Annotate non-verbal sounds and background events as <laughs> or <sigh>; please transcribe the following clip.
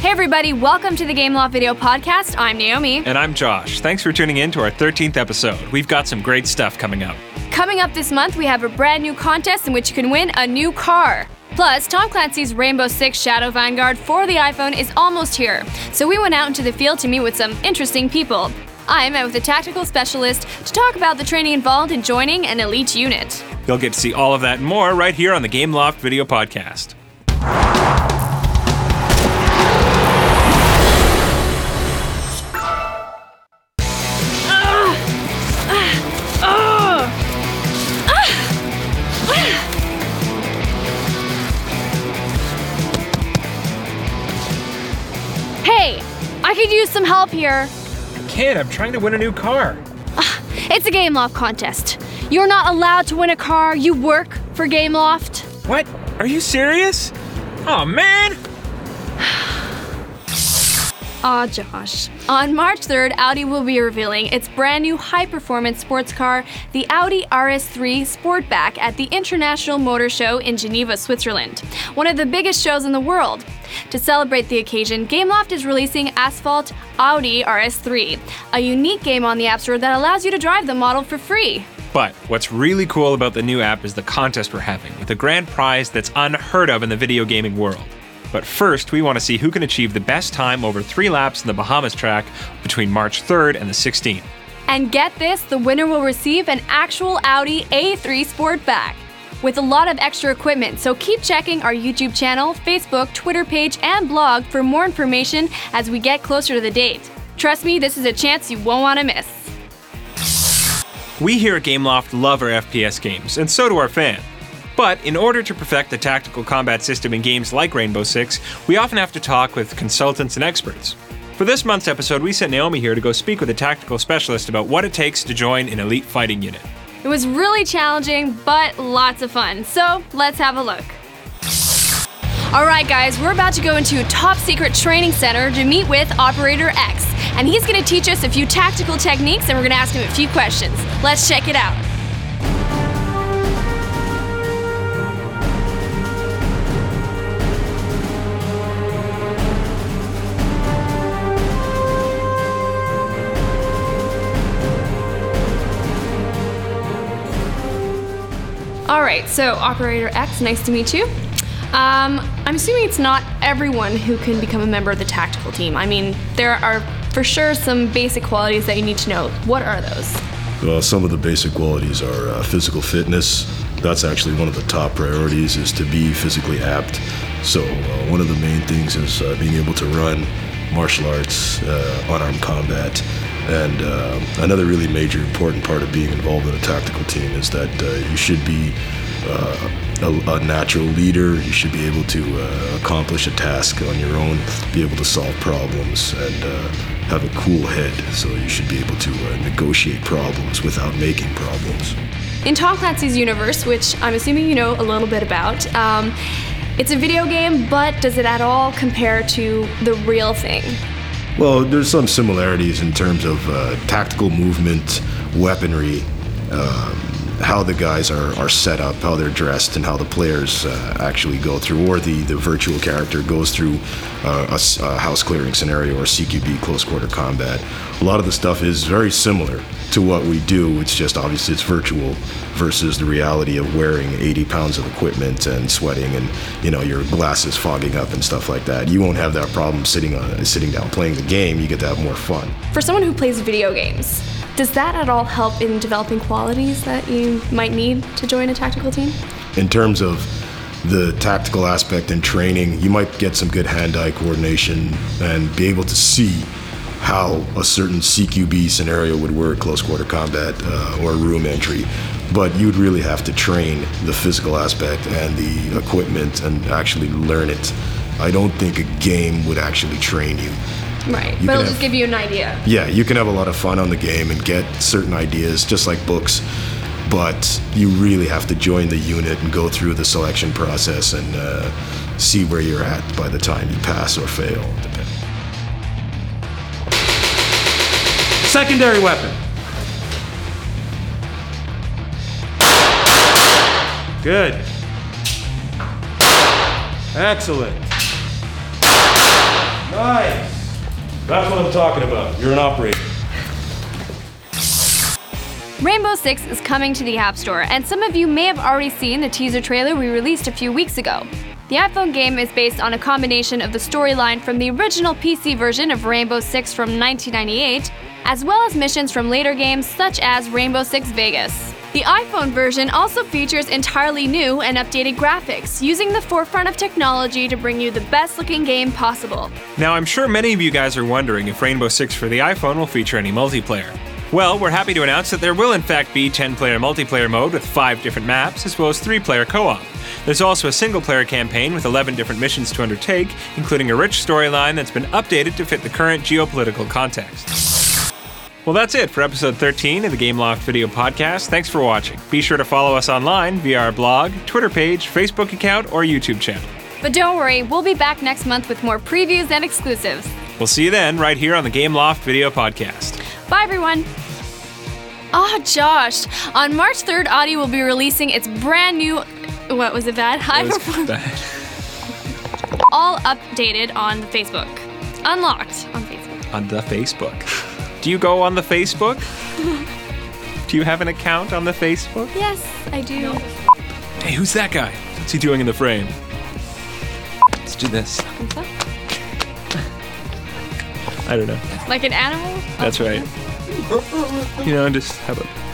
Hey, everybody, welcome to the Gameloft Video Podcast. I'm Naomi. And I'm Josh. Thanks for tuning in to our 13th episode. We've got some great stuff coming up. Coming up this month, we have a brand new contest in which you can win a new car. Plus, Tom Clancy's Rainbow Six Shadow Vanguard for the iPhone is almost here, so we went out into the field to meet with some interesting people. I met with a tactical specialist to talk about the training involved in joining an elite unit. You'll get to see all of that and more right here on the Gameloft Video Podcast. Some help here. Kid, I'm trying to win a new car. Ah, it's a Gameloft contest. You're not allowed to win a car. You work for Gameloft. What? Are you serious? Oh, man! Aw, Josh. On March 3rd, Audi will be revealing its brand new high performance sports car, the Audi RS3 Sportback, at the International Motor Show in Geneva, Switzerland, one of the biggest shows in the world. To celebrate the occasion, Gameloft is releasing Asphalt Audi RS3, a unique game on the App Store that allows you to drive the model for free. But what's really cool about the new app is the contest we're having, with a grand prize that's unheard of in the video gaming world. But first, we want to see who can achieve the best time over three laps in the Bahamas track between March 3rd and the 16th. And get this, the winner will receive an actual Audi A3 Sportback with a lot of extra equipment. So keep checking our YouTube channel, Facebook, Twitter page, and blog for more information as we get closer to the date. Trust me, this is a chance you won't want to miss. We here at Gameloft love our FPS games, and so do our fans. But in order to perfect the tactical combat system in games like Rainbow Six, we often have to talk with consultants and experts. For this month's episode, we sent Naomi here to go speak with a tactical specialist about what it takes to join an elite fighting unit. It was really challenging, but lots of fun. So let's have a look. All right, guys, we're about to go into a top secret training center to meet with Operator X. And he's going to teach us a few tactical techniques and we're going to ask him a few questions. Let's check it out. All right, so Operator X, nice to meet you. Um, I'm assuming it's not everyone who can become a member of the tactical team. I mean, there are for sure some basic qualities that you need to know. What are those? Well, some of the basic qualities are uh, physical fitness. That's actually one of the top priorities is to be physically apt. So uh, one of the main things is uh, being able to run martial arts, uh, unarmed combat, and uh, another really major important part of being involved in a tactical team is that uh, you should be uh, a, a natural leader. You should be able to uh, accomplish a task on your own, be able to solve problems, and uh, have a cool head. So you should be able to uh, negotiate problems without making problems. In Tom Clancy's universe, which I'm assuming you know a little bit about, um, it's a video game, but does it at all compare to the real thing? Well, there's some similarities in terms of uh, tactical movement, weaponry, um, how the guys are, are set up, how they're dressed, and how the players uh, actually go through, or the, the virtual character goes through uh, a a, house clearing scenario or CQB, close quarter combat. A lot of the stuff is very similar to what we do. It's just obviously it's virtual versus the reality of wearing 80 pounds of equipment and sweating and you know your glasses fogging up and stuff like that. You won't have that problem sitting on sitting down playing the game. You get to have more fun. For someone who plays video games, does that at all help in developing qualities that you might need to join a tactical team? in terms of the tactical aspect and training, you might get some good hand-eye coordination and be able to see how a certain CQB scenario would work, close quarter combat uh, or room entry. But you'd really have to train the physical aspect and the equipment and actually learn it. I don't think a game would actually train you. Right, You but can it'll have- just give you an idea. Yeah, you can have a lot of fun on the game and get certain ideas, just like books. But you really have to join the unit and go through the selection process and uh, see where you're at by the time you pass or fail. Depending. Secondary weapon. Good. Excellent. Nice. That's what I'm talking about. You're an operator. Rainbow Six is coming to the App Store, and some of you may have already seen the teaser trailer we released a few weeks ago. The iPhone game is based on a combination of the storyline from the original PC version of Rainbow Six from 1998, as well as missions from later games such as Rainbow Six Vegas. The iPhone version also features entirely new and updated graphics, using the forefront of technology to bring you the best looking game possible. Now, I'm sure many of you guys are wondering if Rainbow Six for the iPhone will feature any multiplayer. Well, we're happy to announce that there will in fact be 10 player multiplayer mode with 5 different maps, as well as 3 player co op. There's also a single player campaign with 11 different missions to undertake, including a rich storyline that's been updated to fit the current geopolitical context. Well, that's it for episode 13 of the Gameloft Video Podcast. Thanks for watching. Be sure to follow us online via our blog, Twitter page, Facebook account, or YouTube channel. But don't worry, we'll be back next month with more previews and exclusives. We'll see you then, right here on the Gameloft Video Podcast. Bye, everyone. Ah, oh, Josh. On March 3rd, Audi will be releasing its brand new. What was it bad? High <laughs> performance. All updated on Facebook. Unlocked on Facebook. On the Facebook. Do you go on the Facebook? <laughs> do you have an account on the Facebook? Yes, I do. Hey, who's that guy? What's he doing in the frame? Let's do this. I don't know. Like an animal? That's right. <laughs> You know, just have a